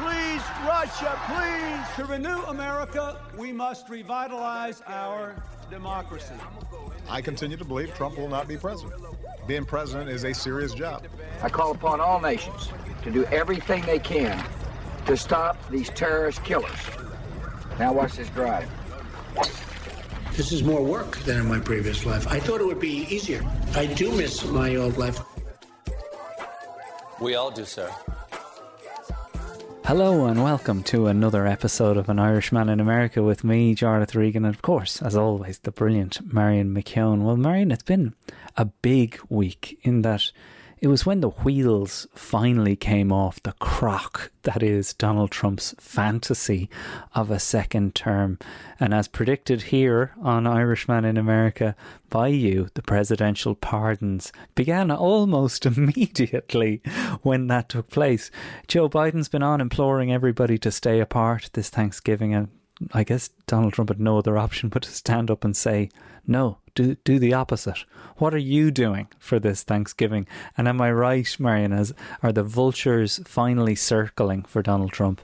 Please, Russia, please. To renew America, we must revitalize our democracy. I continue to believe Trump will not be president. Being president is a serious job. I call upon all nations to do everything they can to stop these terrorist killers. Now watch this drive. This is more work than in my previous life. I thought it would be easier. I do miss my old life. We all do, sir. Hello and welcome to another episode of An Irishman in America with me, Jarlath Regan, and of course, as always, the brilliant Marion McKeone. Well, Marion, it's been a big week in that it was when the wheels finally came off the crock that is Donald Trump's fantasy of a second term. And as predicted here on Irishman in America by you, the presidential pardons began almost immediately when that took place. Joe Biden's been on imploring everybody to stay apart this Thanksgiving and I guess Donald Trump had no other option but to stand up and say, no, do do the opposite. What are you doing for this Thanksgiving? And am I right, Marion? Are the vultures finally circling for Donald Trump?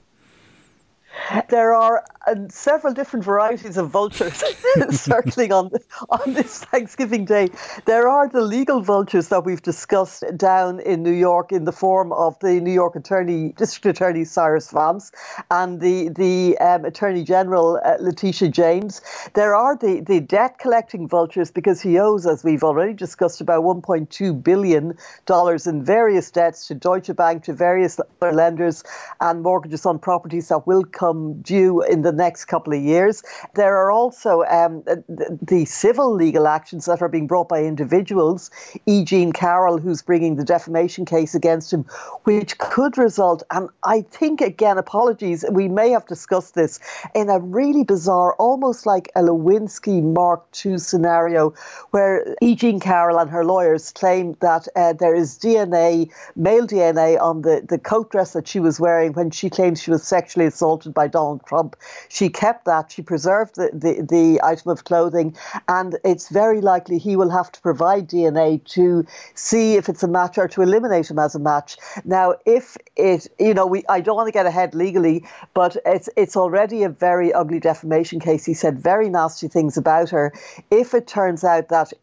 There are uh, several different varieties of vultures circling on on this Thanksgiving Day. There are the legal vultures that we've discussed down in New York in the form of the New York Attorney, District Attorney Cyrus Vance, and the the um, Attorney General uh, Letitia James. There are the the debt collecting vultures because he owes, as we've already discussed, about 1.2 billion dollars in various debts to Deutsche Bank, to various other lenders, and mortgages on properties that will come due in the next couple of years. There are also um, the, the, civil legal actions that are being brought by individuals. E. Jean Carroll, who's bringing the defamation case against him, which could result, and I think, again, apologies, we may have discussed this, in a really bizarre, almost like a Lewinsky Mark II scenario, where E. Jean Carroll and her lawyers claim that uh, there is DNA, male DNA, on the, the coat dress that she was wearing when she claims she was sexually assaulted by Donald Trump. She kept that, she preserved the, the, the item of clothing, and it's very likely he will have to provide DNA to see if it's a match or to eliminate him as a match. Now, if it, you know, we I don't want to get ahead legally, but it's it's already a very ugly defamation case. He said very nasty things about her. If it turns out that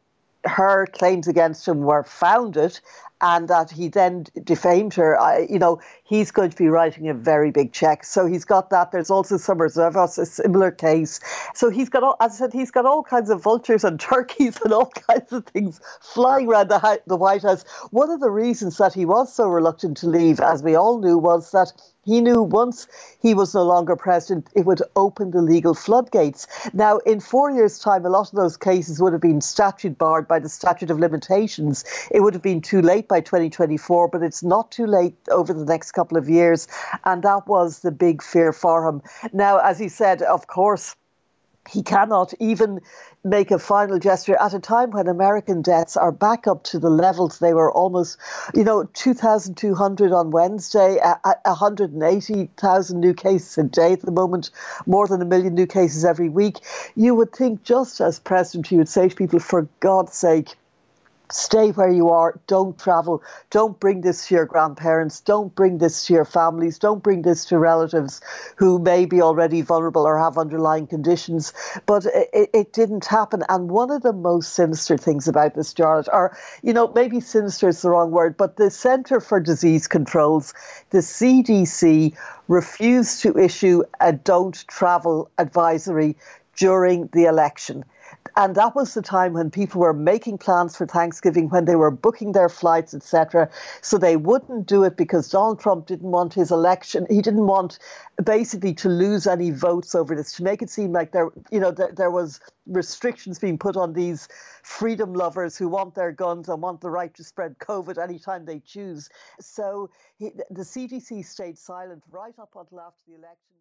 her claims against him were founded and that he then defamed her, I, you know, he's going to be writing a very big check. So he's got that. There's also Summer Zervos, a similar case. So he's got, all, as I said, he's got all kinds of vultures and turkeys and all kinds of things flying around the, the White House. One of the reasons that he was so reluctant to leave, as we all knew, was that he knew once he was no longer president, it would open the legal floodgates. Now, in four years' time, a lot of those cases would have been statute barred by the statute of limitations. It would have been too late by 2024, but it's not too late over the next couple of years. And that was the big fear for him. Now, as he said, of course, he cannot even make a final gesture at a time when American deaths are back up to the levels they were almost, you know, 2,200 on Wednesday, 180,000 new cases a day at the moment, more than a million new cases every week. You would think, just as president, you would say to people, for God's sake, stay where you are. Don't travel. Don't bring this to your grandparents. Don't bring this to your families. Don't bring this to relatives who may be already vulnerable or have underlying conditions. But it, it didn't happen. And one of the most sinister things about this Jarlath, or you know maybe sinister is the wrong word but the Centre for Disease Controls the CDC refused to issue a don't travel advisory during the election and that was the time when people were making plans for Thanksgiving, when they were booking their flights, etc. So they wouldn't do it because Donald Trump didn't want his election. He didn't want basically to lose any votes over this, to make it seem like there, you know, there, there was restrictions being put on these freedom lovers who want their guns and want the right to spread COVID anytime they choose. So he, the CDC stayed silent right up until after the election.